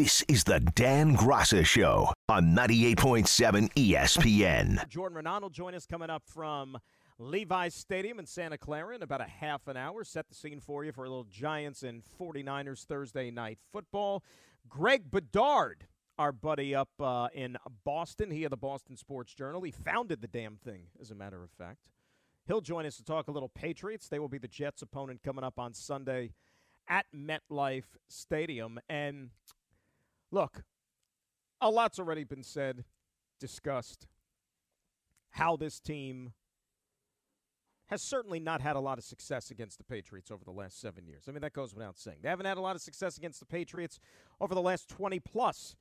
This is the Dan Graca Show on 98.7 ESPN. Jordan Raanan will join us coming up from Levi's Stadium in Santa Clara in about a half an hour. Set the scene for you for a little Giants and 49ers Thursday night football. Greg Bedard, our buddy up uh, in Boston, he of the Boston Sports Journal. He founded the damn thing, as a matter of fact. He'll join us to talk a little Patriots. They will be the Jets' opponent coming up on Sunday at MetLife Stadium. And look, a lot's already been said, discussed. How this team has certainly not had a lot of success against the Patriots over the last seven years. I mean, that goes without saying. They haven't had a lot of success against the Patriots over the last 20 plus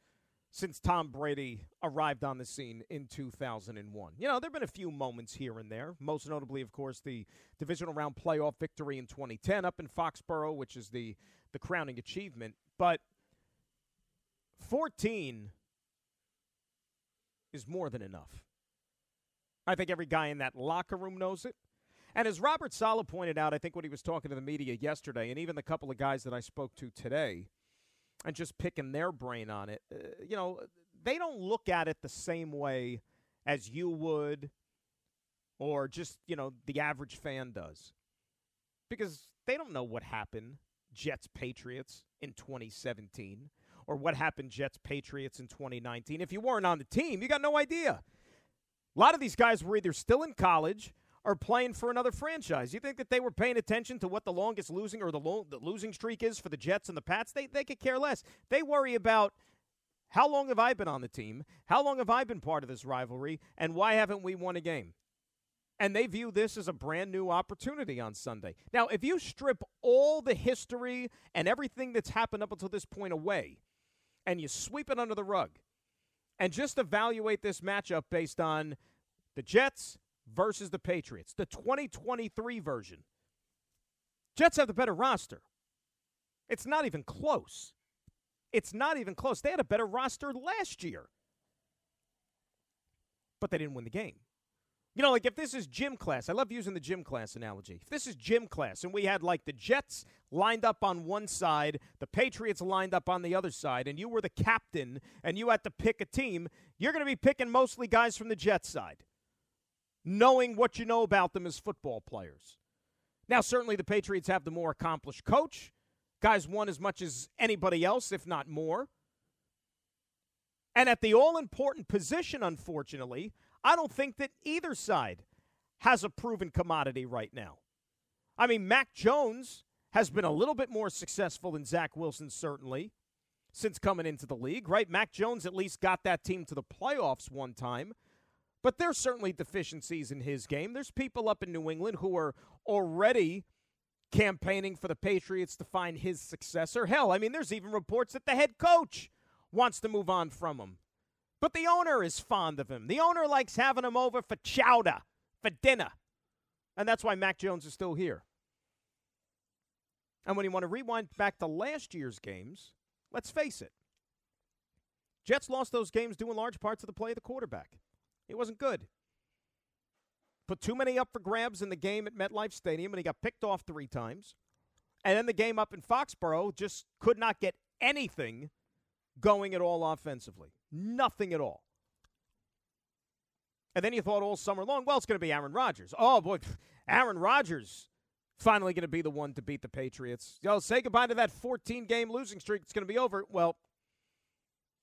since Tom Brady arrived on the scene in 2001. You know, there have been a few moments here and there, most notably, of course, the divisional round playoff victory in 2010 up in Foxborough, which is the, the crowning achievement. But 14 is more than enough. I think every guy in that locker room knows it. And as Robert Saleh pointed out, I think when he was talking to the media yesterday, and even the couple of guys that I spoke to today, and just picking their brain on it, uh, you know, they don't look at it the same way as you would or just, you know, the average fan does. Because they don't know what happened Jets Patriots in 2017 or what happened Jets Patriots in 2019. If you weren't on the team, you got no idea. A lot of these guys were either still in college or playing for another franchise. You think that they were paying attention to what the longest losing or the, lo- the losing streak is for the Jets and the Pats? They, they could care less. They worry about how long have I been on the team? How long have I been part of this rivalry? And why haven't we won a game? And they view this as a brand new opportunity on Sunday. Now, if you strip all the history and everything that's happened up until this point away, and you sweep it under the rug, and just evaluate this matchup based on the Jets versus the Patriots, the 2023 version. Jets have the better roster. It's not even close. It's not even close. They had a better roster last year, but they didn't win the game. You know, like if this is gym class, I love using the gym class analogy. If this is gym class and we had like the Jets lined up on one side, the Patriots lined up on the other side, and you were the captain and you had to pick a team, you're going to be picking mostly guys from the Jets side knowing what you know about them as football players. Now, certainly the Patriots have the more accomplished coach. Guys won as much as anybody else, if not more. And at the all important position, unfortunately, I don't think that either side has a proven commodity right now. I mean, Mac Jones has been a little bit more successful than Zach Wilson, certainly, since coming into the league, right? Mac Jones at least got that team to the playoffs one time. But there's certainly deficiencies in his game. There's people up in New England who are already campaigning for the Patriots to find his successor. Hell, I mean, there's even reports that the head coach wants to move on from him. But the owner is fond of him. The owner likes having him over for chowder, for dinner. And that's why Mac Jones is still here. And when you want to rewind back to last year's games, let's face it. Jets lost those games due in large part to the play of the quarterback. He wasn't good. Put too many up for grabs in the game at MetLife Stadium, and he got picked off three times. And then the game up in Foxborough just could not get anything going at all offensively. Nothing at all. And then you thought all summer long, well, it's going to be Aaron Rodgers. Oh, boy, Aaron Rodgers finally going to be the one to beat the Patriots. Know, say goodbye to that 14 game losing streak. It's going to be over. Well,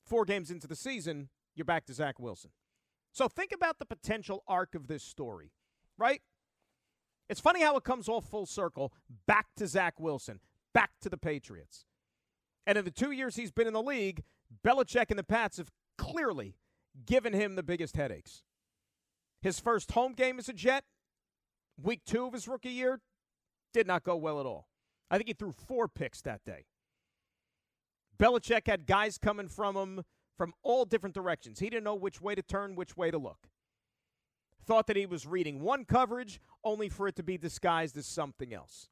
four games into the season, you're back to Zach Wilson. So think about the potential arc of this story, right? It's funny how it comes all full circle back to Zach Wilson, back to the Patriots. And in the two years he's been in the league, Belichick and the Pats have clearly given him the biggest headaches. His first home game as a Jet, week two of his rookie year, did not go well at all. I think he threw four picks that day. Belichick had guys coming from him from all different directions. He didn't know which way to turn, which way to look. Thought that he was reading one coverage only for it to be disguised as something else.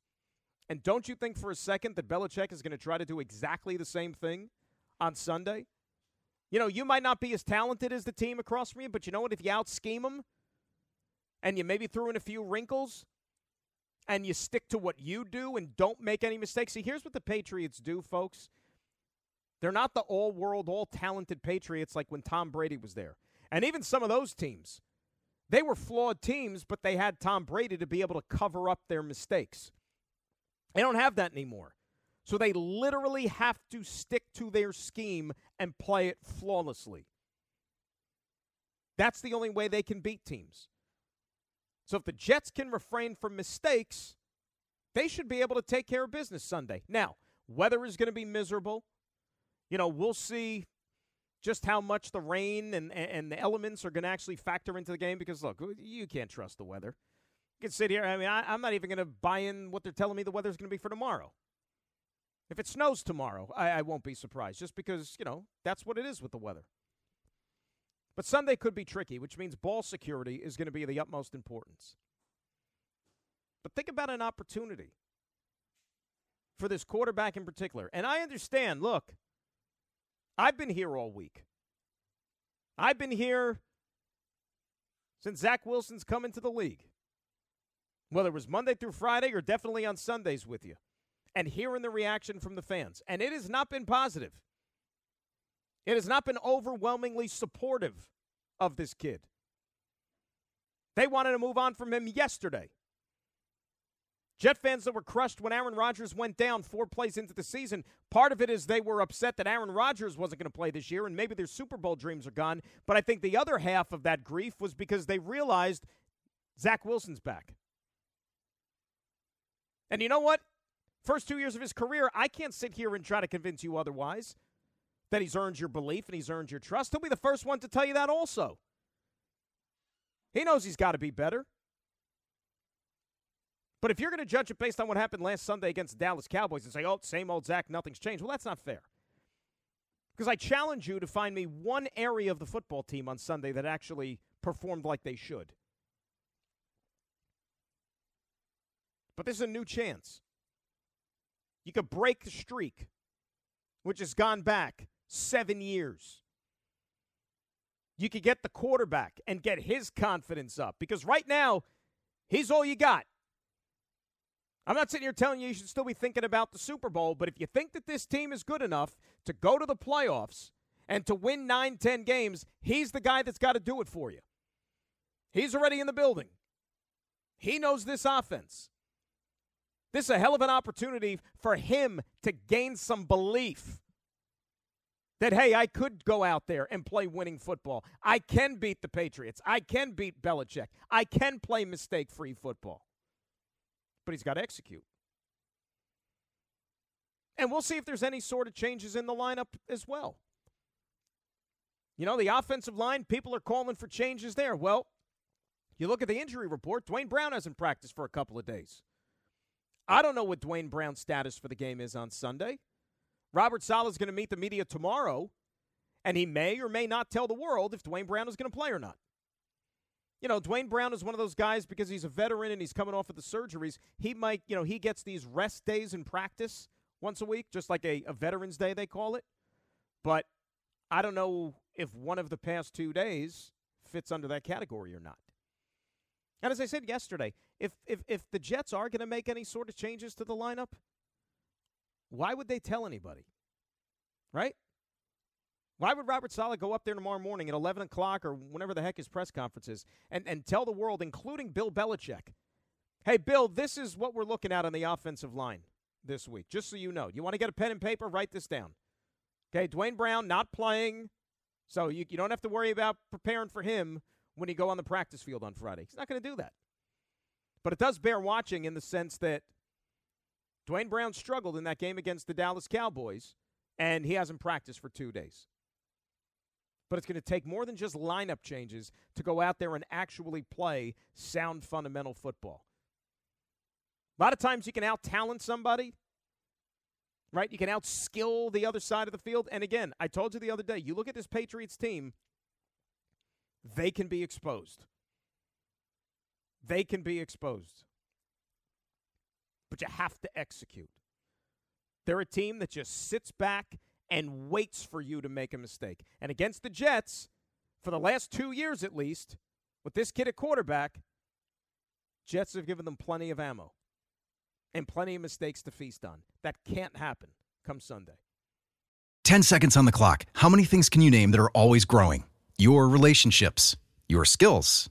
And don't you think for a second that Belichick is going to try to do exactly the same thing on Sunday? You know, you might not be as talented as the team across from you, but you know what? If you out scheme them and you maybe threw in a few wrinkles and you stick to what you do and don't make any mistakes. See, here's what the Patriots do, folks. They're not the all world, all talented Patriots like when Tom Brady was there. And even some of those teams, they were flawed teams, but they had Tom Brady to be able to cover up their mistakes. They don't have that anymore. So they literally have to stick to their scheme and play it flawlessly. That's the only way they can beat teams. So if the Jets can refrain from mistakes, they should be able to take care of business Sunday. Now, weather is going to be miserable. You know, we'll see just how much the rain and, and the elements are going to actually factor into the game because, look, you can't trust the weather. You can sit here. I mean, I, am not even going to buy in what they're telling me the weather's going to be for tomorrow. If it snows tomorrow, I, I won't be surprised just because, you know, that's what it is with the weather. But Sunday could be tricky, which means ball security is going to be of the utmost importance. But think about an opportunity for this quarterback in particular. And I understand, look, I've been here all week. I've been here since Zach Wilson's come into the league. Whether it was Monday through Friday or definitely on Sundays with you. And hearing the reaction from the fans. And it has not been positive. It has not been overwhelmingly supportive of this kid. They wanted to move on from him yesterday. Jet fans that were crushed when Aaron Rodgers went down four plays into the season. Part of it is they were upset that Aaron Rodgers wasn't going to play this year and maybe their Super Bowl dreams are gone. But I think the other half of that grief was because they realized Zach Wilson's back. And you know what? First two years of his career, I can't sit here and try to convince you otherwise that he's earned your belief and he's earned your trust. He'll be the first one to tell you that also. He knows he's got to be better. But if you're going to judge it based on what happened last Sunday against the Dallas Cowboys and say, oh, same old Zach, nothing's changed, well, that's not fair. Because I challenge you to find me one area of the football team on Sunday that actually performed like they should. But this is a new chance. You could break the streak, which has gone back seven years. You could get the quarterback and get his confidence up because right now, he's all you got. I'm not sitting here telling you you should still be thinking about the Super Bowl, but if you think that this team is good enough to go to the playoffs and to win nine, ten games, he's the guy that's got to do it for you. He's already in the building. He knows this offense. This is a hell of an opportunity for him to gain some belief that, hey, I could go out there and play winning football. I can beat the Patriots. I can beat Belichick. I can play mistake free football but he's got to execute. And we'll see if there's any sort of changes in the lineup as well. You know, the offensive line, people are calling for changes there. Well, you look at the injury report, Duane Brown hasn't practiced for a couple of days. I don't know what Duane Brown's status for the game is on Sunday. Robert Saleh is going to meet the media tomorrow, and he may or may not tell the world if Duane Brown is going to play or not you know, Duane Brown is one of those guys because he's a veteran and he's coming off of the surgeries. He might, you know, he gets these rest days in practice once a week, just like a, a Veterans Day, they call it. But I don't know if one of the past two days fits under that category or not. And as I said yesterday, if if if the Jets are going to make any sort of changes to the lineup, why would they tell anybody? Right? Why would Robert Saleh go up there tomorrow morning at 11 o'clock or whenever the heck his press conference is and, and tell the world, including Bill Belichick, hey, Bill, this is what we're looking at on the offensive line this week, just so you know. You want to get a pen and paper? Write this down. Okay, Duane Brown not playing, so you, you don't have to worry about preparing for him when you go on the practice field on Friday. He's not going to do that. But it does bear watching in the sense that Duane Brown struggled in that game against the Dallas Cowboys, and he hasn't practiced for two days but it's going to take more than just lineup changes to go out there and actually play sound fundamental football. A lot of times you can out talent somebody, right? You can out skill the other side of the field. And again, I told you the other day, you look at this Patriots team, they can be exposed. They can be exposed. But you have to execute. They're a team that just sits back and waits for you to make a mistake. And against the Jets, for the last two years at least, with this kid at quarterback, Jets have given them plenty of ammo and plenty of mistakes to feast on. That can't happen come Sunday. 10 seconds on the clock. How many things can you name that are always growing? Your relationships, your skills,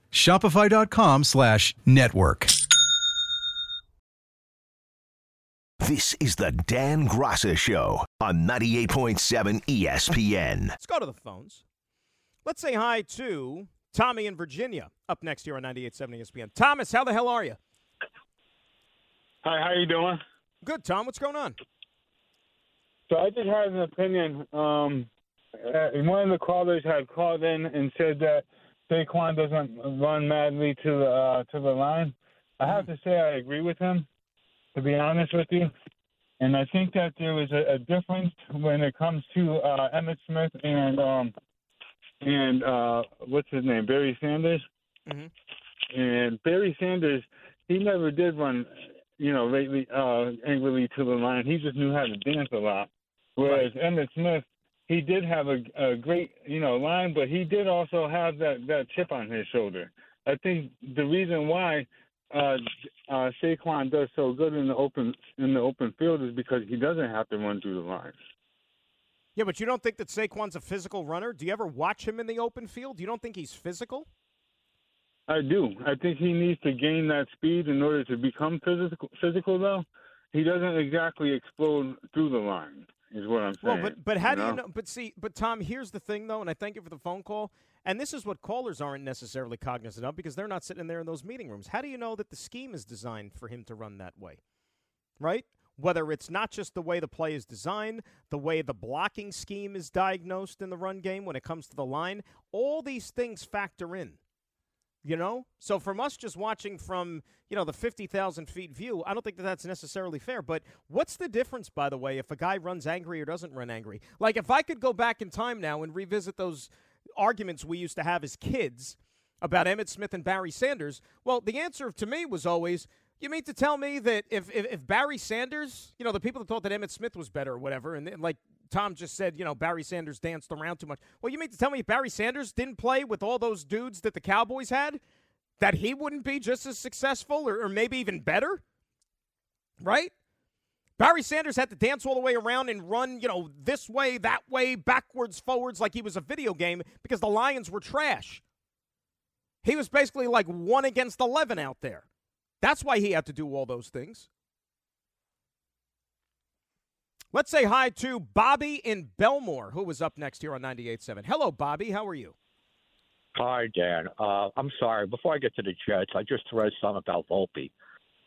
Shopify.com slash network. This is the Dan Graca Show on 98.7 ESPN. Let's go to the phones. Let's say hi to Tommy in Virginia up next here on 98.7 ESPN. Thomas, how the hell are you? Hi, how you doing? Good, Tom. What's going on? So I just had an opinion. Um, uh, one of the callers had called in and said that Saquon doesn't run madly to the uh, to the line. I have to say I agree with him, to be honest with you. And I think that there was a, a difference when it comes to uh, Emmitt Smith and um, and uh, what's his name, Barry Sanders. Mm-hmm. And Barry Sanders, he never did run, you know, lately uh, angrily to the line. He just knew how to dance a lot. Whereas right. Emmitt Smith, he did have a, a great, you know, line, but he did also have that that chip on his shoulder. I think the reason why uh, uh, Saquon does so good in the open in the open field is because he doesn't have to run through the lines. Yeah, but you don't think that Saquon's a physical runner? Do you ever watch him in the open field? You don't think he's physical? I do. I think he needs to gain that speed in order to become physical. Physical, though, he doesn't exactly explode through the line is what I'm saying. Well, but but how you do know? you know? But see, but Tom, here's the thing though, and I thank you for the phone call. And this is what callers aren't necessarily cognizant of because they're not sitting there in those meeting rooms. How do you know that the scheme is designed for him to run that way? Right? Whether it's not just the way the play is designed, the way the blocking scheme is diagnosed in the run game when it comes to the line, all these things factor in. You know? So from us just watching from, you know, the 50,000 feet view, I don't think that that's necessarily fair. But what's the difference, by the way, if a guy runs angry or doesn't run angry? Like, if I could go back in time now and revisit those arguments we used to have as kids about Emmitt Smith and Barry Sanders, well, the answer to me was always, you mean to tell me that if, if, if Barry Sanders, you know, the people that thought that Emmitt Smith was better or whatever, and, and like Tom just said, you know, Barry Sanders danced around too much. Well, you mean to tell me if Barry Sanders didn't play with all those dudes that the Cowboys had, that he wouldn't be just as successful or, or maybe even better? Right? Barry Sanders had to dance all the way around and run, you know, this way, that way, backwards, forwards, like he was a video game because the Lions were trash. He was basically like one against 11 out there. That's why he had to do all those things. Let's say hi to Bobby in Bellmore, who was up next here on 98.7. Hello, Bobby. How are you? Hi, Dan. Uh, I'm sorry. Before I get to the Jets, I just read something about Volpe.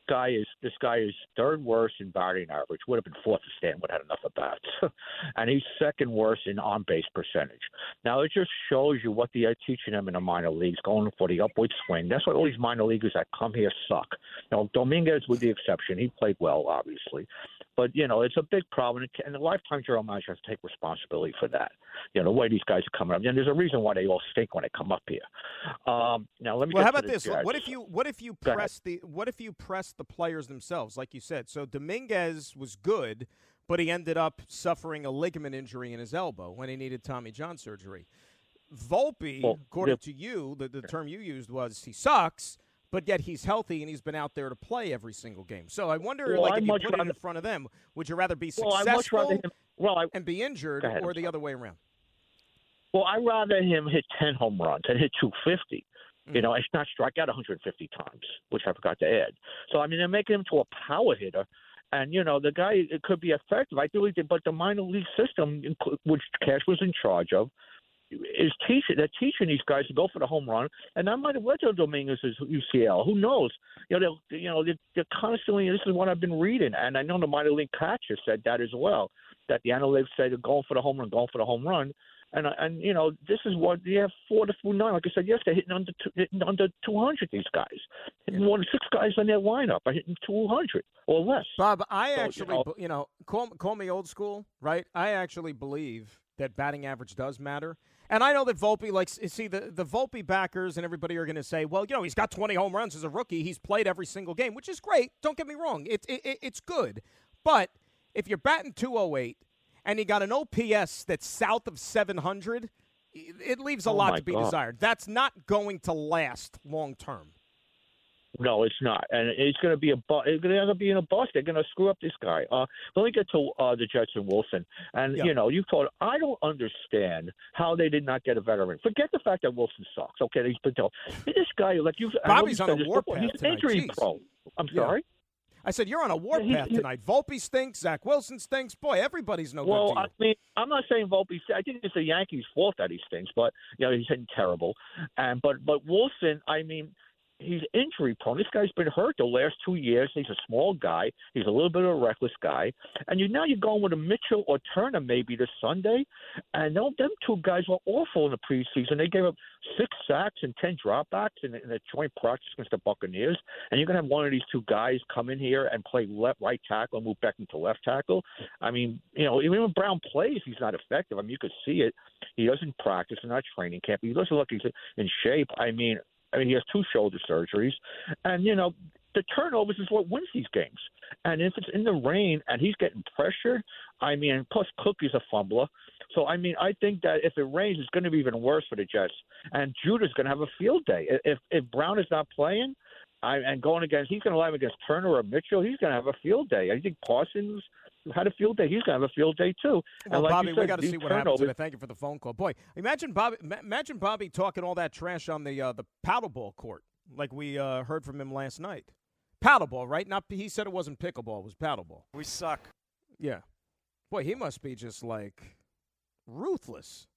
Guy is this guy is third worst in batting average. Would have been fourth if Stanton had enough at bats, and he's second worst in on base percentage. Now it just shows you what they are teaching them in the minor leagues, going for the upward swing. That's why all these minor leaguers that come here suck. Now Dominguez, with the exception, he played well, obviously, but you know it's a big problem, and the lifetime general manager has to take responsibility for that. You know the way these guys are coming up, and there's a reason why they all stink when they come up here. Um, now let me. Well, how about this? Jets. What if you what if you Go ahead. press the what if you press the players themselves, like you said? So Dominguez was good, but he ended up suffering a ligament injury in his elbow when he needed Tommy John surgery. Volpe, Well, according to you, the, the term you used was he sucks, but yet he's healthy and he's been out there to play every single game. So I wonder, Well, like, I'd if you put it in rather- front of them, would you rather be Well, successful much rather him. Well, I, and be injured, ahead, or the other way around? Well, I'd rather him hit 10 home runs and hit 250. You know, it's not strike out 150 times, which I forgot to add. So, I mean, they're making him to a power hitter. And, you know, the guy it could be effective. I do but the minor league system, which Cash was in charge of, is teaching. They're teaching these guys to go for the home run, and that might have led to Dominguez's UCL. Who knows? You know, they're, you know, they're, they're constantly. This is what I've been reading, and I know the minor league catcher said that as well. That the analytics say they're going for the home run, going for the home run, and and you know this is what they have four to four nine. Like I said, yes, they're hitting under two, hitting under two hundred. These guys hitting more than six guys on their lineup are hitting two hundred or less. Bob, I So, you actually, know- you know, call call me old school, right? I actually believe that batting average does matter. And I know that Volpe likes see the the Volpe backers and everybody are going to say, well, you know, he's got 20 home runs as a rookie. He's played every single game, which is great. Don't get me wrong. It, it it's good. But if you're batting 208 and he got an OPS that's south of 700, it leaves a oh lot to be God. desired. That's not going to last long term. No, it's not, and it's going to be a bu- it's going to end up being a bust. They're going to screw up this guy. Uh, let me get to uh, the Jets and Wilson, and Yeah. you know, you thought I don't understand how they did not get a veteran. Forget the fact that Wilson sucks. Okay, he's been told this guy like you. I know Bobby's on a warpath He's tonight. injury Jeez. prone. I'm Yeah. sorry. I said you're on a warpath Yeah, he- he- tonight. Volpe stinks. Zach Wilson stinks. Boy, everybody's no Well, good to I mean, I'm not saying Volpe. I think it's the Yankees' fault that he stinks, but you know he's hitting terrible. And but but Wilson, I mean, he's injury prone. This guy's been hurt the last two years. He's a small guy. He's a little bit of a reckless guy. And you now you're going with a Mitchell or Turner maybe this Sunday. And no, them two guys were awful in the preseason. They gave up six sacks and ten dropbacks in, in a joint practice against the Buccaneers. And you're gonna have one of these two guys come in here and play left right tackle and move back into left tackle. I mean, you know, even when Brown plays, he's not effective. I mean, you could see it. He doesn't practice in that training camp. He doesn't look he's in shape. I mean, I mean, he has two shoulder surgeries, and you know, the turnovers is what wins these games. And if it's in the rain and he's getting pressure, I mean, plus Cook is a fumbler. So I mean, I think that if it rains, it's going to be even worse for the Jets. And Judon's going to have a field day. If if Brown is not playing, I, and going against, he's going to line against Turner or Mitchell. He's going to have a field day. I think Parsons had a field day. He's going to have a field day too. Well, and like Bobby, you said, we got to see what happens. turnovers- And I thank you for the phone call. Boy, imagine Bobby. Imagine Bobby talking all that trash on the uh, the paddleball court, like we uh, heard from him last night. Paddleball, right? Not he said it wasn't pickleball; it was paddleball. We suck. Yeah. Boy, he must be just like ruthless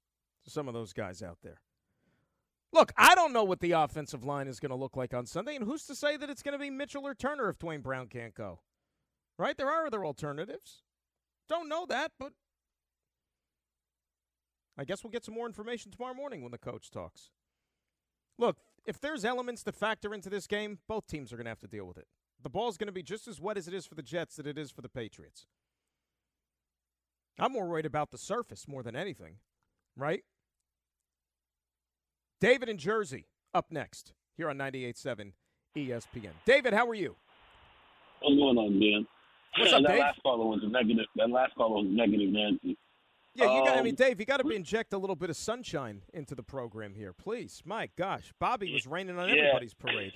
to some of those guys out there. Look, I don't know what the offensive line is going to look like on Sunday, and who's to say that it's going to be Mitchell or Turner if Duane Brown can't go? Right? There are other alternatives. Don't know that, but I guess we'll get some more information tomorrow morning when the coach talks. Look, if there's elements to factor into this game, both teams are going to have to deal with it. The ball's going to be just as wet as it is for the Jets that it is for the Patriots. I'm more worried about the surface more than anything, right? David in Jersey up next here on 98.7 ESPN. David, how are you? What's going on, man? What's up, that Dave? last caller was a negative. That last caller was negative, Nancy. Yeah, you got. I mean, Um, Dave, you got to inject a little bit of sunshine into the program here, please. My gosh, Bobby was raining on Yeah. everybody's parade.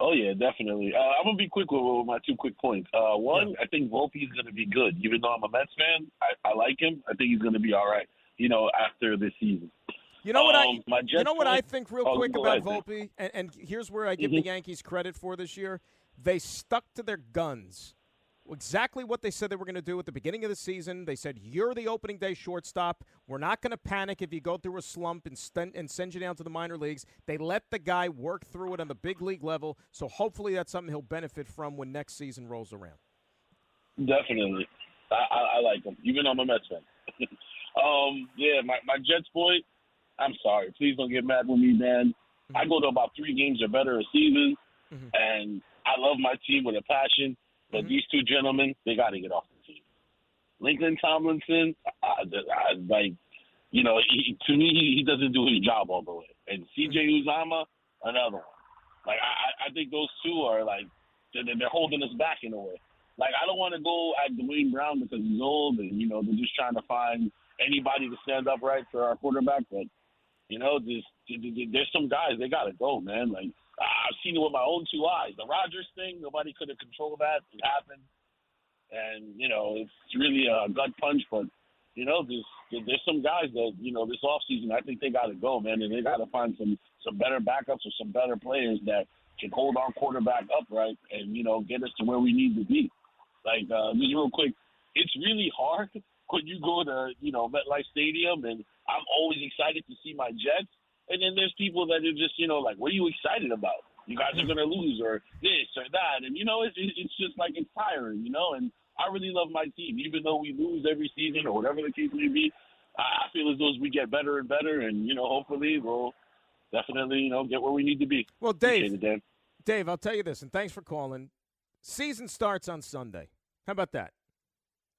Oh yeah, definitely. Uh, I'm gonna be quick with, with my two quick points. Uh, one, I think Volpe is gonna be good. Even though I'm a Mets fan, I, I like him. I think he's gonna be all right. You know, after this season. You know what I? Um, my You know what I think real Oh, quick about ahead, Volpe, and, and here's where I give the Mhm. Yankees credit for this year. They stuck to their guns. Exactly what they said they were going to do at the beginning of the season. They said, "You're the opening day shortstop. We're not going to panic if you go through a slump and, sten- and send you down to the minor leagues." They let the guy work through it on the big league level. So hopefully that's something he'll benefit from when next season rolls around. Definitely, I, I, I like him. Even though I'm a Mets fan. um, yeah, my my Jets boy, I'm sorry. Please don't get mad with me, man. I go to about three games or better a season, Mhm. and I love my team with a passion. But Mhm. these two gentlemen, they got to get off the team. Laken Tomlinson, I, I, like, you know, he, to me, he, he doesn't do his job all the way. And C.J. Uzomah, another one. Like, I, I think those two are like they're, they're holding us back in a way. Like, I don't want to go at Duane Brown because he's old and you know they're just trying to find anybody to stand up right for our quarterback. But you know, there's there's some guys they got to go, man. Like I've seen it with my own two eyes. The Rodgers thing, nobody could have controlled that. It happened, and you know, it's really a gut punch. But you know, there's there's some guys that you know this off season I think they got to go, man, and they got to find some some better backups or some better players that can hold our quarterback upright and you know get us to where we need to be. Like uh, just real quick, it's really hard when you go to you know MetLife Stadium, and I'm always excited to see my Jets. And then there's people that are just you know like, what are you excited about? You guys are mm-hmm. gonna lose or this or that, and you know it's it's just like it's tiring, you know. And I really love my team, even though we lose every season or whatever the case may be. I feel as though as we get better and better, and you know, hopefully we'll definitely you know get where we need to be. Well, Dave, it, Dan. Dave, I'll tell you this, and thanks for calling. Season starts on Sunday. How about that?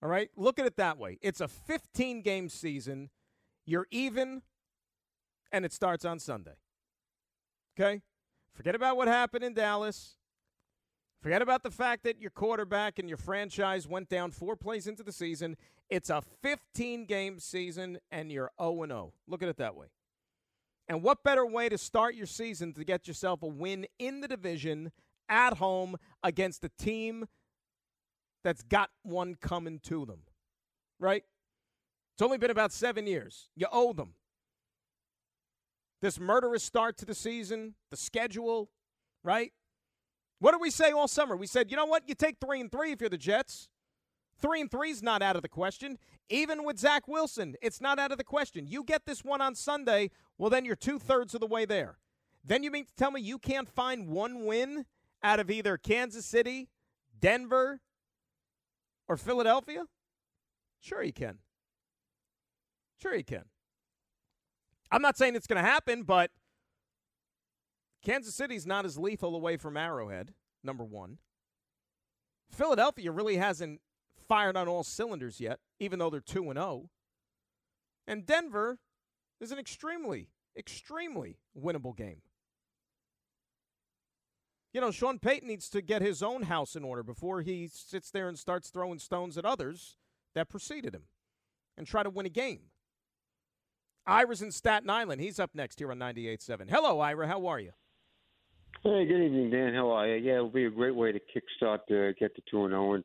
All right? Look at it that way. It's a 15 game season. You're even, and it starts on Sunday. Okay? Forget about what happened in Dallas. Forget about the fact that your quarterback and your franchise went down four plays into the season. It's a 15 game season, and you're 0 0. Look at it that way. And what better way to start your season to get yourself a win in the division at home against a team that's got one coming to them? Right? It's only been about seven years. You owe them. This murderous start to the season, the schedule, right? What did we say all summer? We said, you know what? You take three and three if you're the Jets. Three and three is not out of the question. Even with Zach Wilson, it's not out of the question. You get this one on Sunday, well, then you're two thirds of the way there. Then you mean to tell me you can't find one win out of either Kansas City, Denver, or Philadelphia? Sure, you can. Sure, you can. I'm not saying it's going to happen, but Kansas City's not as lethal away from Arrowhead, number one. Philadelphia really hasn't fired on all cylinders yet, even though they're 2 and 0. And Denver is an extremely, extremely winnable game. You know, Sean Payton needs to get his own house in order before he sits there and starts throwing stones at others that preceded him and try to win a game. Ira's in Staten Island. He's up next here on 98.7. Hello, Ira. How are you? Hey, good evening, Dan. How are you? Yeah, it'll be a great way to kickstart to get to two and zero, oh and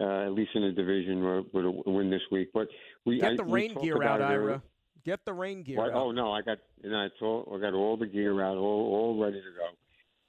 uh, at least in the division with a win this week. But we get the I, rain gear out, Ira. Get the rain gear. Out. Oh no, I got you know, it's all I got all the gear out, all all ready to go.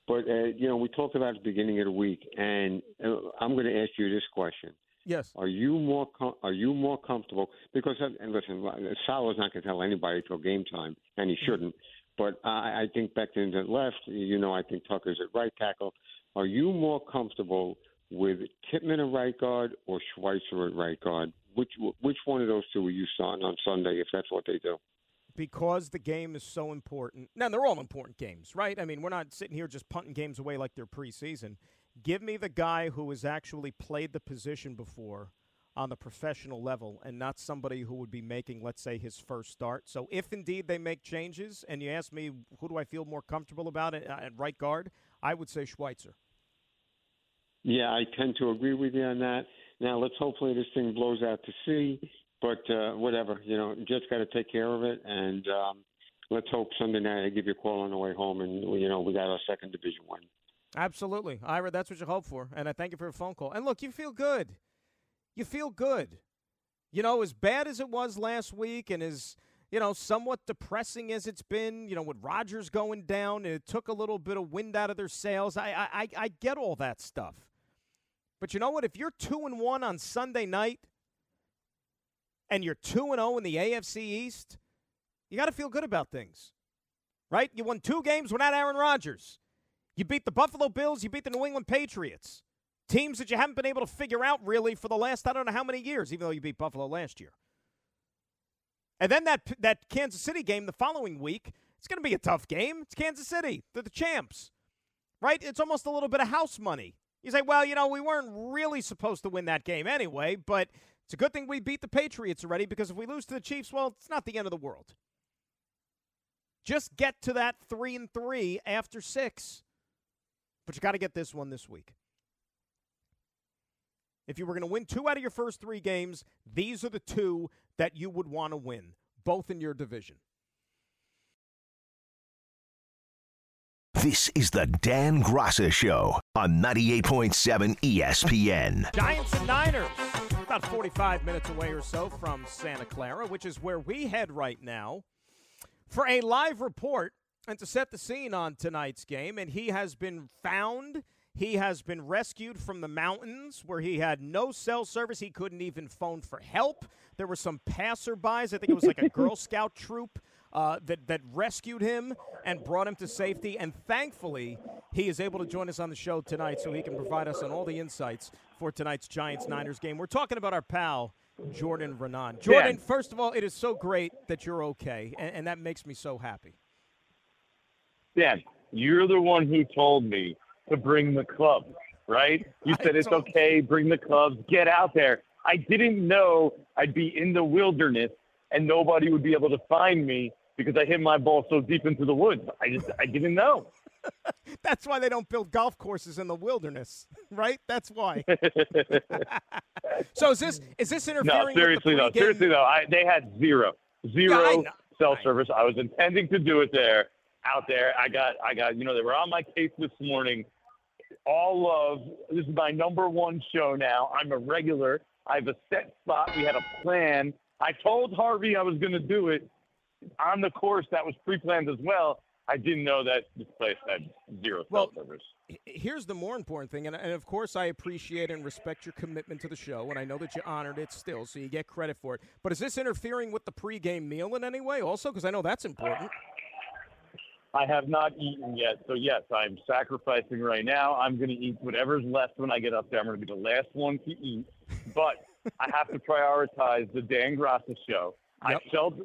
But uh, you know, we talked about the beginning of the week, and uh, I'm going to ask you this question. Yes. Are you more com- Are you more comfortable? Because uh, and listen, Saleh's not going to tell anybody till game time, and he shouldn't. But I, I think Becton's at left. You know, I think Tucker's at right tackle. Are you more comfortable with Tippmann at right guard or Schweitzer at right guard? Which which one of those two are you starting on Sunday if that's what they do? Because the game is so important. Now they're all important games, right? I mean, we're not sitting here just punting games away like they're preseason. Give me the guy who has actually played the position before on the professional level and not somebody who would be making, let's say, his first start. So if indeed they make changes, and you ask me who do I feel more comfortable about uh, at right guard, I would say Schweitzer. Yeah, I tend to agree with you on that. Now let's hopefully this thing blows out to sea, but uh, whatever, you know, just got to take care of it, and um, let's hope Sunday night I give you a call on the way home, and you know we got our second division win. Absolutely, Ira. That's what you hope for, and I thank you for your phone call. And look, you feel good you feel good. You know, as bad as it was last week and as, you know, somewhat depressing as it's been, you know, with Rodgers going down and it took a little bit of wind out of their sails. I I I get all that stuff. But you know what? If you're 2 and 1 on Sunday night and you're 2 and 0 in the AFC East, you got to feel good about things. Right? You won two games without Aaron Rodgers. You beat the Buffalo Bills, you beat the New England Patriots. Teams that you haven't been able to figure out really for the last I don't know how many years, even though you beat Buffalo last year. And then that that Kansas City game the following week, it's going to be a tough game. It's Kansas City. They're the champs. Right? It's almost a little bit of house money. You say, well, you know, we weren't really supposed to win that game anyway, but it's a good thing we beat the Patriots already because if we lose to the Chiefs, well, it's not the end of the world. Just get to that 3 and 3 after 6. But you got to get this one this week. If you were going to win two out of your first three games, these are the two that you would want to win, both in your division. This is the Dan Graca Show on 98.7 ESPN. Giants and Niners, about 45 minutes away or so from Santa Clara, which is where we head right now for a live report and to set the scene on tonight's game. And he has been found he has been rescued from the mountains where he had no cell service. He couldn't even phone for help. There were some passerbys, I think it was like a Girl Scout troop, uh, that, that rescued him and brought him to safety. And thankfully, he is able to join us on the show tonight so he can provide us on all the insights for tonight's Giants Niners game. We're talking about our pal, Jordan Raanan. Jordan, yeah. first of all, it is so great that you're okay, and, and that makes me so happy. Dan, you're the one who told me to bring the clubs, right? You said it's okay, bring the clubs, get out there. I didn't know I'd be in the wilderness and nobody would be able to find me because I hit my ball so deep into the woods. I just I didn't know. That's why they don't build golf courses in the wilderness, right? That's why. so is this is this interfering? No, seriously though. Seriously though, I, they had zero, zero yeah, cell service. I was intending to do it there, out there. I got, I got. You know, they were on my case this morning. All of this is my number one show now. I'm a regular. I have a set spot. We had a plan. I told Harvey I was going to do it on the course. That was pre-planned as well. I didn't know that this place had zero Well, cell service. Here's the more important thing, and, and of course, I appreciate and respect your commitment to the show, and I know that you honored it still, so you get credit for it. But is this interfering with the pregame meal in any way, also? Because I know that's important. I have not eaten yet, so yes, I'm sacrificing right now. I'm going to eat whatever's left when I get up there. I'm going to be the last one to eat, but I have to prioritize the Dan Graca show. Yep. I felt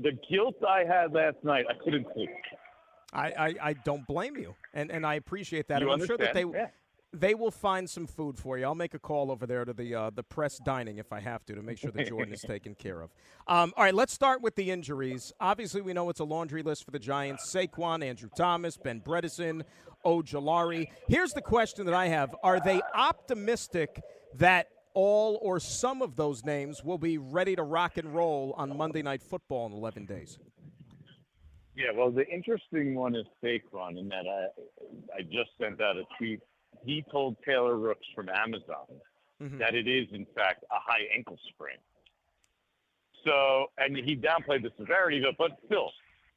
the guilt I had last night. I couldn't sleep. I, I, I don't blame you, and and I appreciate that. I'm sure that they? Yeah. They will find some food for you. I'll make a call over there to the uh, the press dining if I have to to make sure that Jordan is taken care of. Um, all right, let's start with the injuries. Obviously, we know it's a laundry list for the Giants: Saquon, Andrew Thomas, Ben Bredeson, Ojulari. Here's the question that I have: Are they optimistic that all or some of those names will be ready to rock and roll on Monday Night Football in 11 days? Yeah, well, the interesting one is Saquon in that I I just sent out a tweet. He told Taylor Rooks from Amazon Mhm. that it is in fact a high ankle sprain. So, and he downplayed the severity of it, but still,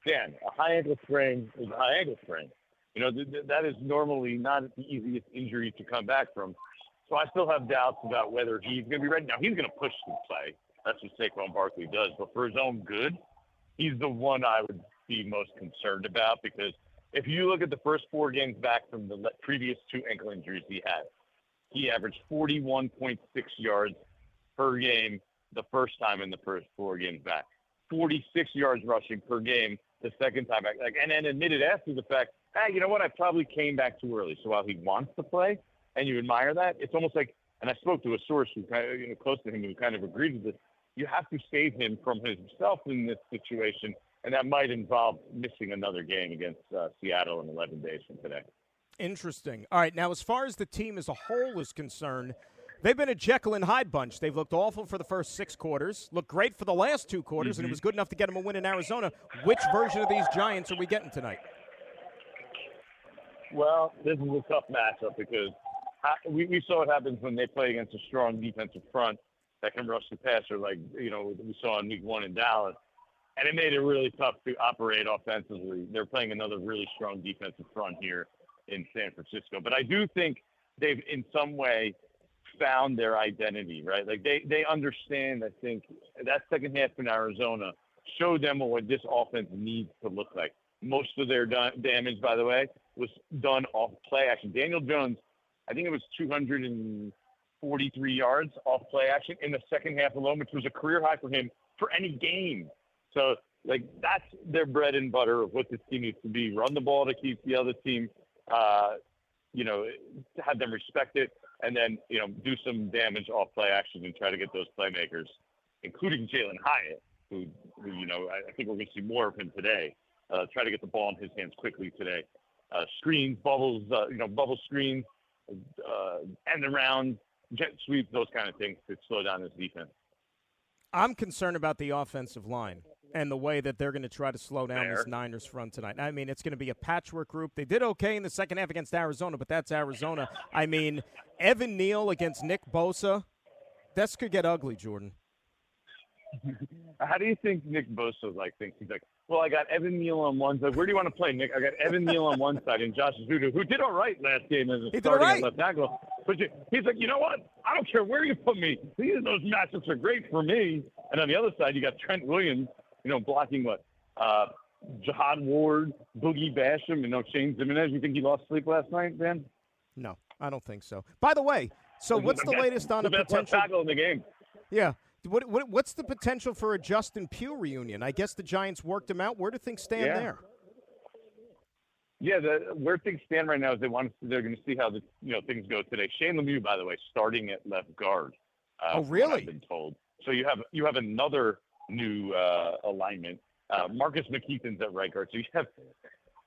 Dan, a high ankle sprain is a high ankle sprain. You know, th- th- that is normally not the easiest injury to come back from. So I still have doubts about whether he's going to be ready. Now, he's going to push to play. That's what Saquon Barkley does. But for his own good, he's the one I would be most concerned about because if you look at the first four games back from the previous two ankle injuries he had, he averaged 41.6 yards per game the first time in the first four games back, 46 yards rushing per game the second time back, like, and then admitted after the fact, hey, you know what, I probably came back too early. So while he wants to play, and you admire that, it's almost like, and I spoke to a source who kind of, you know, close to him who kind of agreed with this. You have to save him from himself in this situation, and that might involve missing another game against uh, Seattle in 11 days from today. Interesting. All right, now as far as the team as a whole is concerned, they've been a Jekyll and Hyde bunch. They've looked awful for the first six quarters, looked great for the last two quarters, and it was good enough to get them a win in Arizona. Which version of these Giants are we getting tonight? Well, this is a tough matchup because we, we saw what happens when they play against a strong defensive front that can rush the passer, like you know we saw in Week One in Dallas, and it made it really tough to operate offensively. They're playing another really strong defensive front here in San Francisco, but I do think they've in some way found their identity, right? Like they they understand. I think that second half in Arizona showed them what this offense needs to look like. Most of their da- damage, by the way, was done off play action. Daniel Jones, I think it was 243 yards off play action in the second half alone, which was a career high for him for any game. So, like, that's their bread and butter of what this team needs to be. Run the ball to keep the other team, uh, you know, have them respect it, and then, you know, do some damage off play action and try to get those playmakers, including Jalin Hyatt, who, who you know, I, I think we're going to see more of him today. Uh, try to get the ball in his hands quickly today. Uh, screens, bubbles, uh, you know, bubble screens, uh, end around, jet sweeps, those kind of things to slow down this defense. I'm concerned about the offensive line and the way that they're going to try to slow down Fair. this Niners front tonight. I mean, it's going to be a patchwork group. They did okay in the second half against Arizona, but that's Arizona. I mean, Evan Neal against Nick Bosa. This could get ugly, Jordan. How do you think Nick Bosa like thinks? He's like, well, I got Evan Neal on one side. Where do you want to play, Nick? I got Evan Neal on one side and Josh Ezeudu, who did all right last game as a He did all starting right. at left tackle. But you, he's like, you know what? I don't care where you put me. These those matchups are great for me. And on the other side, you got Trent Williams, you know, blocking what? Uh, Jihad Ward, Boogie Basham, you know, Shane Zimenez. You think he lost sleep last night, Dan? No, I don't think so. By the way, so what's the latest on the a best potential? tackle in the game? Yeah. What, what, what's the potential for a Justin Pugh reunion? I guess the Giants worked him out. Where do things stand Yeah. there? Yeah, the, where things stand right now is they want to, they're going to see how the you know things go today. Shane Lemieux, by the way, starting at left guard. Uh, Oh, really? I've been told. So you have you have another new uh, alignment. Uh, Marcus McKethan's at right guard. So you have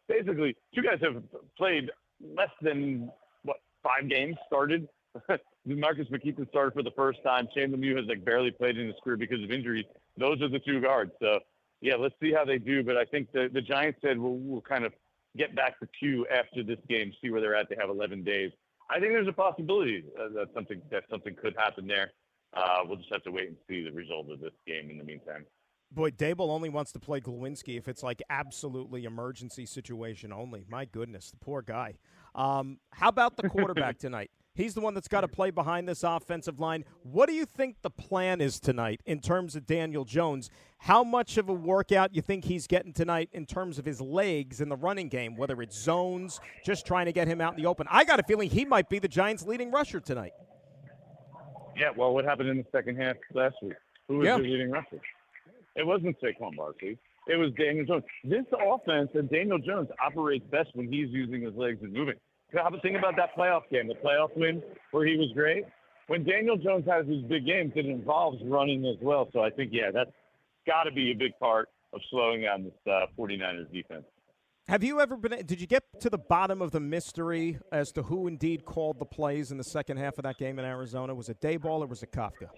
basically two guys have played less than what five games started. Marcus McKethan started for the first time. Shane Lemieux has like barely played in his career because of injuries. Those are the two guards. So yeah, let's see how they do. But I think the the Giants said we'll, we'll kind of get back to Q after this game, see where they're at. They have 11 days. I think there's a possibility that something that something could happen there. Uh, we'll just have to wait and see the result of this game in the meantime. Boy, Daboll only wants to play Glowinski if it's like absolutely emergency situation only. My goodness, the poor guy. Um, how about the quarterback tonight? He's the one that's got to play behind this offensive line. What do you think the plan is tonight in terms of Daniel Jones? How much of a workout you think he's getting tonight in terms of his legs in the running game, whether it's zones, just trying to get him out in the open? I got a feeling he might be the Giants' leading rusher tonight. Yeah, well, what happened in the second half last week? Who was Yeah. their leading rusher? It wasn't Saquon Barkley. It was Daniel Jones. This offense and Daniel Jones operates best when he's using his legs and moving. Have a think about that playoff game, the playoff win where he was great. When Daniel Jones has his big games, it involves running as well. So I think, yeah, that's got to be a big part of slowing down this uh, 49ers defense. Have you ever been? Did you get to the bottom of the mystery as to who indeed called the plays in the second half of that game in Arizona? Was it Daboll or was it Kafka?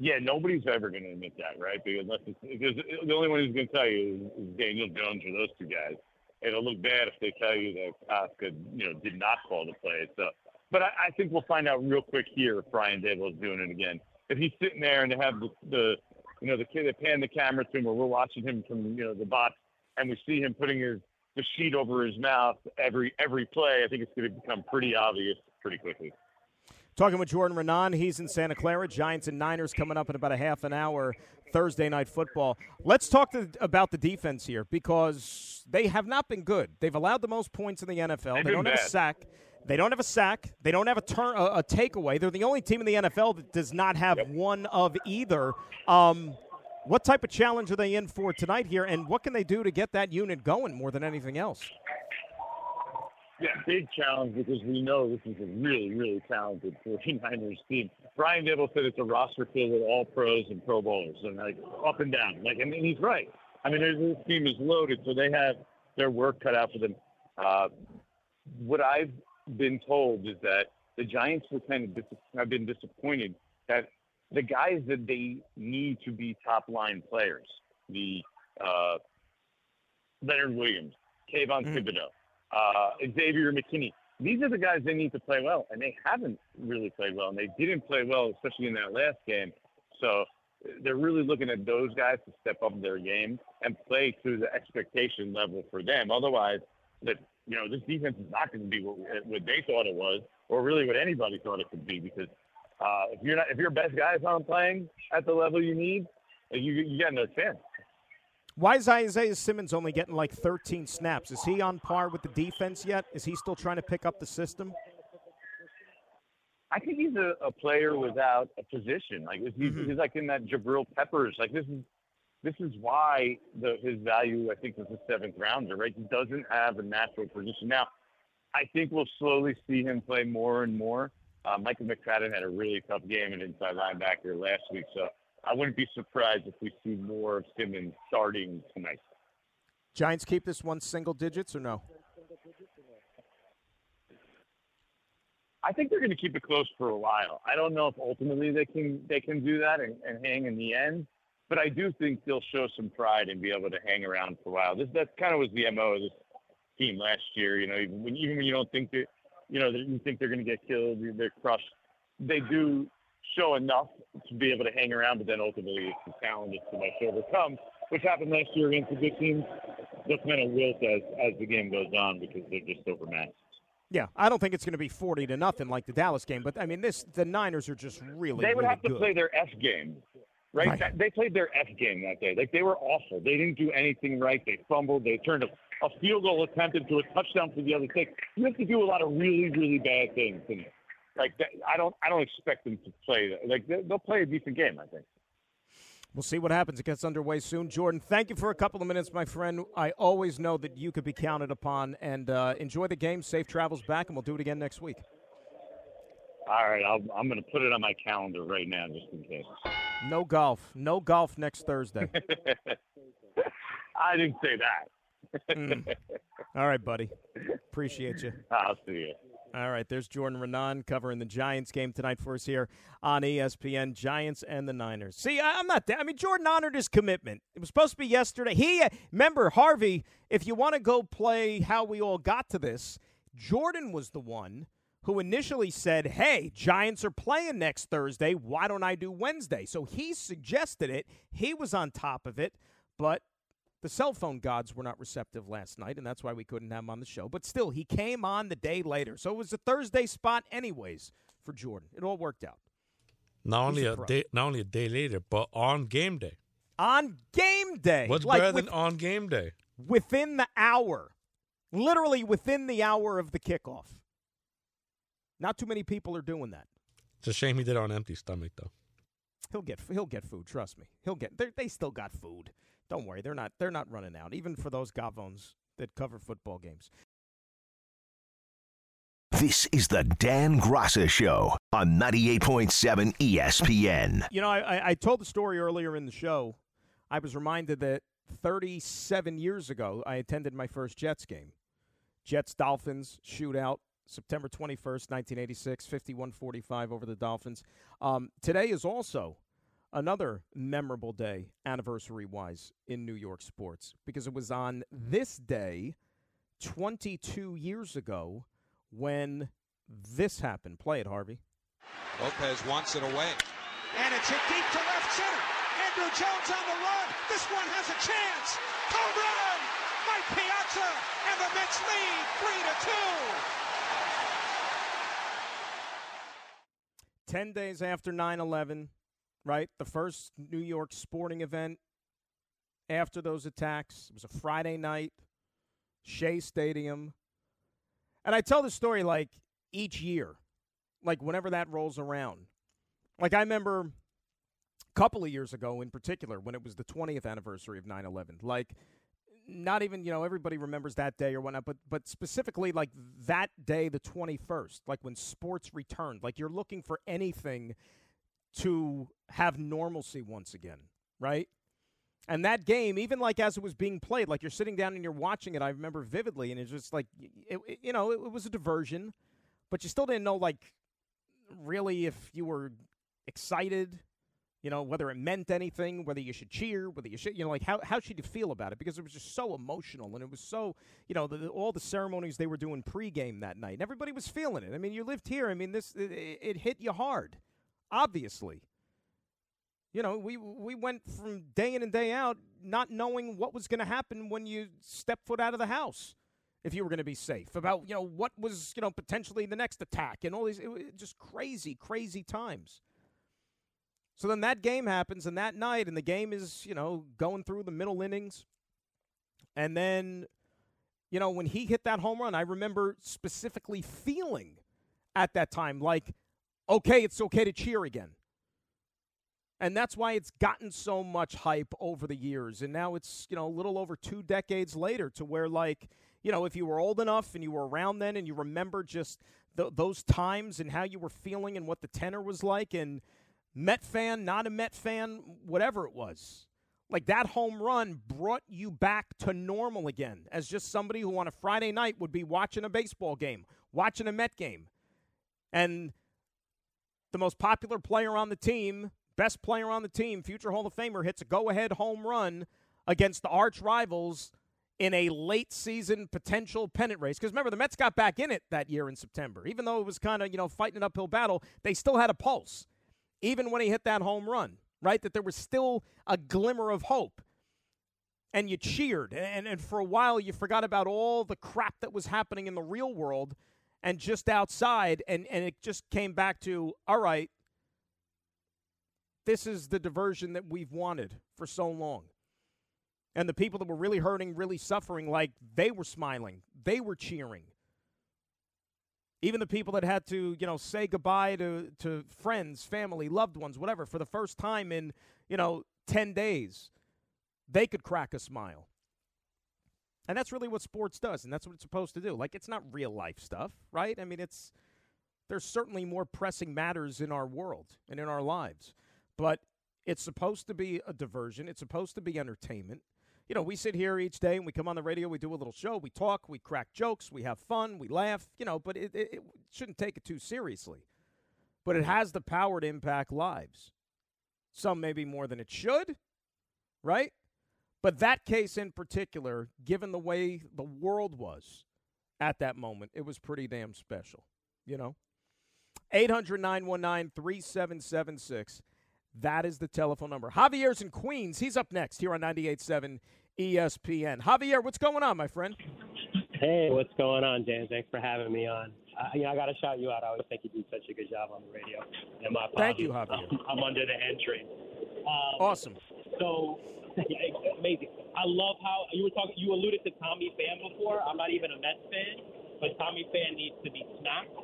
Yeah, nobody's ever going to admit that, right? Because because the only one who's going to tell you is, Daniel Jones or those two guys. It'll look bad if they tell you that Kafka, you know, did not call the play. So, but I, I think we'll find out real quick here if Brian Daboll is doing it again. If he's sitting there and they have the, the you know, the kid, they pan the camera to him, or we're watching him from, you know, the box, and we see him putting his the sheet over his mouth every every play. I think it's going to become pretty obvious pretty quickly. Talking with Jordan Raanan, he's in Santa Clara. Giants and Niners coming up in about a half an hour. Thursday night football. Let's talk to, about the defense here because they have not been good. They've allowed the most points in the NFL. They've they don't been have a sack. They don't have a sack. They don't have a turn a, a takeaway. They're the only team in the NFL that does not have one of either. Um, what type of challenge are they in for tonight here, and what can they do to get that unit going more than anything else? Yeah, big challenge because we know this is a really, really talented 49ers team. Brian Daboll said it's a roster filled with all pros and pro bowlers, and like up and down. Like, and he's right. I mean, this team is loaded, so they have their work cut out for them. Uh, what I've been told is that the Giants kind of dis- have been disappointed that the guys that they need to be top line players, the uh, Leonard Williams, Kayvon Mhm. Thibodeaux, uh, Xavier McKinney. These are the guys they need to play well, and they haven't really played well, and they didn't play well, especially in that last game. So they're really looking at those guys to step up their game and play to the expectation level for them. Otherwise, that you know this defense is not going to be what, what they thought it was, or really what anybody thought it could be. Because uh, if you're not, if your best guys aren't playing at the level you need, you you got no chance. Why is Isaiah Simmons only getting like 13 snaps? Is he on par with the defense yet? Is he still trying to pick up the system? I think he's a, a player without a position. Like he's, Mhm. he's like in that Jabril Peppers. Like this is this is why the his value I think was the seventh rounder. Right, he doesn't have a natural position. Now, I think we'll slowly see him play more and more. Uh, Micah McFadden had a really tough game at inside linebacker last week, so I wouldn't be surprised if we see more of Simmons starting tonight. Giants keep this one single digits or no? I think they're going to keep it close for a while. I don't know if ultimately they can they can do that and, and hang in the end, but I do think they'll show some pride and be able to hang around for a while. This that kind of was the mo of this team last year. You know, even when even when you don't think that you know you think they're going to get killed, they're crushed. They do show enough to be able to hang around, but then ultimately it's the talent that's too much to overcome, which happened last year against the good teams. They'll kind of wilt as as the game goes on because they're just overmatched. Yeah, I don't think it's going to be 40 to nothing like the Dallas game, but I mean this the Niners are just really they would really have to good. play their F game, right? Right. That- They played their F game that day. Like they were awful. They didn't do anything right. They fumbled. They turned a, a field goal attempt into a touchdown for the other team. You have to do a lot of really, really bad things, and like that, I don't, I don't expect them to play. Like they- they'll play a decent game, I think. We'll see what happens. It gets underway soon. Jordan, thank you for a couple of minutes, my friend. I always know that you could be counted upon, and uh, enjoy the game. Safe travels back, and we'll do it again next week. All right, I'll, I'm going to put it on my calendar right now just in case. No golf. No golf next Thursday. I didn't say that. Mm. All right, buddy. Appreciate you. I'll see you. All right, there's Jordan Raanan covering the Giants game tonight for us here on ESPN. Giants and the Niners. See, I'm not. that. I mean, Jordan honored his commitment. It was supposed to be yesterday. He remember Harvey. If you want to go play how we all got to this, Jordan was the one who initially said, "Hey, Giants are playing next Thursday. Why don't I do Wednesday?" So he suggested it. He was on top of it, but the cell phone gods were not receptive last night, and that's why we couldn't have him on the show. But still, he came on the day later. So it was a Thursday spot, anyways, for Jordan. It all worked out. Not He's only a a day, not only a day later, but on game day. On game day. What's like better with- than on game day? within the hour, literally within the hour of the kickoff. Not too many people are doing that. It's a shame he did it on empty stomach, though. He'll get he'll get food. Trust me. He'll get. They still got food. Don't worry. They're not. They're not running out. Even for those gavones that cover football games. This is the Dan Graca Show on 98.7 ESPN. You know, I, I, I told the story earlier in the show. I was reminded that 37 years ago, I attended my first Jets game. Jets Dolphins shootout, September 21st, 1986, 51 45 over the Dolphins. Um, today is also another memorable day, anniversary wise, in New York sports, because it was on this day 22 years ago when this happened. Play it, Harvey. Lopez wants it away. And it's hit deep to left center. Andruw Jones on the run. This one has a chance. Home run! Mike Piazza and the Mets lead three to two. 10 days after 9 11, right? The first New York sporting event after those attacks. It was a Friday night, Shea Stadium. And I tell the story like each year, like whenever that rolls around. Like I remember a couple of years ago in particular when it was the 20th anniversary of 9 11. Like, not even you know everybody remembers that day or whatnot, but but specifically like that day, the twenty first, like when sports returned, like you're looking for anything to have normalcy once again, right? And that game, even like as it was being played, like you're sitting down and you're watching it, I remember vividly, and it's just like it, it- you know it, it was a diversion, but you still didn't know like really if you were excited you know, whether it meant anything, whether you should cheer, whether you should, you know, like how, how should you feel about it? Because it was just so emotional and it was so, you know, the, all the ceremonies they were doing pregame that night. And everybody was feeling it. I mean, you lived here. I mean, this, it, it hit you hard, obviously. You know, we, we went from day in and day out not knowing what was going to happen when you step foot out of the house. If you were going to be safe, about you know what was you know potentially the next attack and all these it, just crazy, crazy times. So then that game happens, and that night, and the game is, you know, going through the middle innings. And then, you know, when he hit that home run, I remember specifically feeling at that time like, okay, it's okay to cheer again. And that's why it's gotten so much hype over the years. And now it's, you know, a little over two decades later to where, like, you know, if you were old enough and you were around then and you remember just th- those times and how you were feeling and what the tenor was like, and Met fan, not a Met fan, whatever it was. Like that home run brought you back to normal again as just somebody who on a Friday night would be watching a baseball game, watching a Met game. And the most popular player on the team, best player on the team, future Hall of Famer, hits a go ahead home run against the arch rivals in a late season potential pennant race. Because remember, the Mets got back in it that year in September. Even though it was kind of, you know, fighting an uphill battle, they still had a pulse even when he hit that home run, right? That there was still a glimmer of hope. And you cheered. And, and for a while, you forgot about all the crap that was happening in the real world and just outside. And, and it just came back to, all right, this is the diversion that we've wanted for so long. And the people that were really hurting, really suffering, like they were smiling, they were cheering even the people that had to you know say goodbye to to friends family loved ones whatever for the first time in you know 10 days they could crack a smile and that's really what sports does and that's what it's supposed to do like it's not real life stuff right i mean it's There's certainly more pressing matters in our world and in our lives. But it's supposed to be a diversion, it's supposed to be entertainment. You know, we sit here each day and we come on the radio, we do a little show, we talk, we crack jokes, we have fun, we laugh, you know, but it, it, it shouldn't take it too seriously. But it has the power to impact lives. Some maybe more than it should, right? But that case in particular, given the way the world was at that moment, it was pretty damn special, you know? 800 919 3776. That is the telephone number. Javier's in Queens. He's up next here on 98.7 ESPN. Javier, what's going on, my friend? Hey, what's going on, Dan? Thanks for having me on. Uh, you know, I got to shout you out. I always think you do such a good job on the radio. And my Thank you. Javier. I'm, I'm under the entry. Um, Awesome. So, yeah, amazing. I love how you were talking. You alluded to Tommy Pham before. I'm not even a Mets fan, but Tommy Pham needs to be smacked.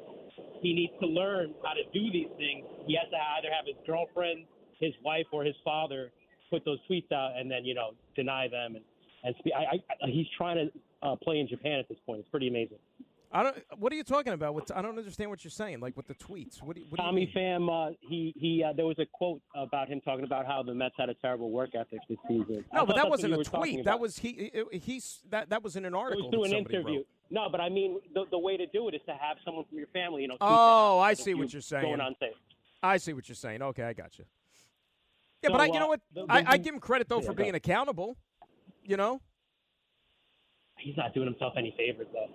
He needs to learn how to do these things. He has to either have his girlfriend, his wife, or his father put those tweets out and then you know deny them and and I, I, he's trying to uh, play in Japan at this point. It's pretty amazing. I don't. What are you talking about? With, I don't understand what you're saying. Like with the tweets. What do you, what do Tommy mean? Pham, uh, he he. Uh, there was a quote about him talking about how the Mets had a terrible work ethic this season. I No, but that wasn't a tweet. That was he. He's that. That was in an article. It was through an interview. wrote. No, but I mean, the, the way to do it is to have someone from your family, you know. Oh, I see what you you're saying. Going on tape. I see what you're saying. Okay, I got you. Yeah, So, but I, you uh, know what? the- I, the- I give him credit though Yeah, for being accountable. You know. He's not doing himself any favors though.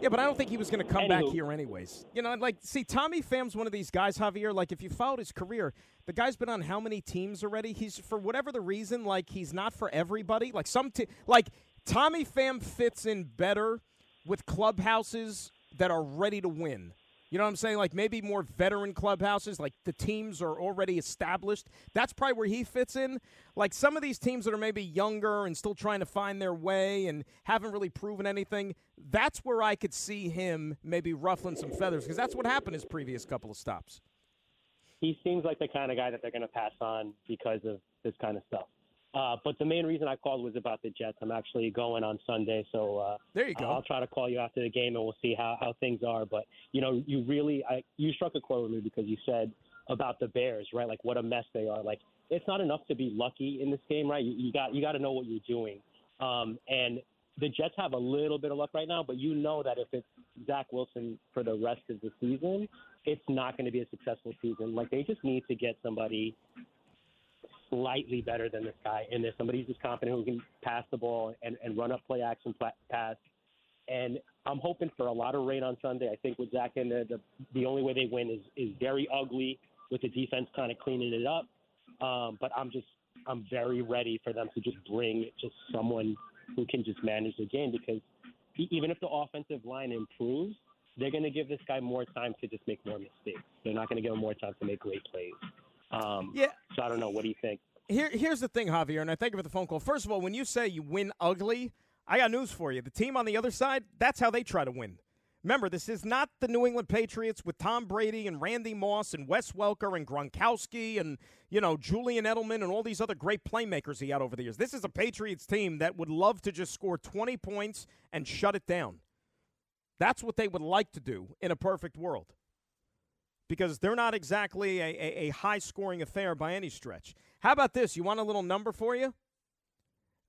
Yeah, but I don't think he was going to come back here anyways. You know, like, see, Tommy Pham's one of these guys, Javier. Like, if you followed his career, the guy's been on how many teams already? He's for whatever the reason, like, he's not for everybody. Like some, like Tommy Pham fits in better with clubhouses that are ready to win. You know what I'm saying? Like maybe more veteran clubhouses, like the teams are already established. That's probably where he fits in. Like some of these teams that are maybe younger and still trying to find their way and haven't really proven anything, that's where I could see him maybe ruffling some feathers because that's what happened his previous couple of stops. He seems like the kind of guy that they're going to pass on because of this kind of stuff. Uh, but the main reason I called was about the Jets. I'm actually going on Sunday, so uh, There you go. I'll try to call you after the game, and we'll see how, how things are. But you know, you really I, you struck a chord with me because you said about the Bears, right? Like what a mess they are. Like it's not enough to be lucky in this game, right? You, you got you got to know what you're doing. Um, and the Jets have a little bit of luck right now, but you know that if it's Zach Wilson for the rest of the season, it's not going to be a successful season. Like they just need to get somebody slightly better than this guy in there. Somebody who's just confident who can pass the ball and, and run up play action pass. And I'm hoping for a lot of rain on Sunday. I think with Zach in there, the the only way they win is is very ugly with the defense kind of cleaning it up. Um, but I'm just I'm very ready for them to just bring just someone who can just manage the game because even if the offensive line improves, they're going to give this guy more time to just make more mistakes. They're not going to give him more time to make great plays. Um, Yeah. So I don't know. What do you think? Here, here's the thing, Javier, and I thank you for the phone call. First of all, when you say you win ugly, I got news for you. The team on the other side, that's how they try to win. Remember, this is not the New England Patriots with Tom Brady and Randy Moss and Wes Welker and Gronkowski and, you know, Julian Edelman and all these other great playmakers he had over the years. This is a Patriots team that would love to just score 20 points and shut it down. That's what they would like to do in a perfect world because they're not exactly a, a, a high scoring affair by any stretch. How about this? You want a little number for you?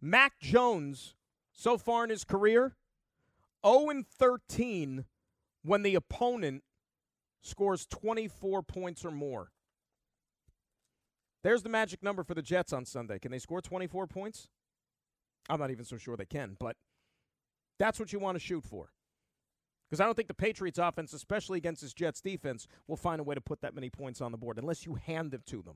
Mac Jones, so far in his career, 0 and 13 when the opponent scores 24 points or more. There's the magic number for the Jets on Sunday. Can they score 24 points? I'm not even so sure they can, but that's what you want to shoot for. Because I don't think the Patriots offense, especially against this Jets defense, will find a way to put that many points on the board unless you hand it to them.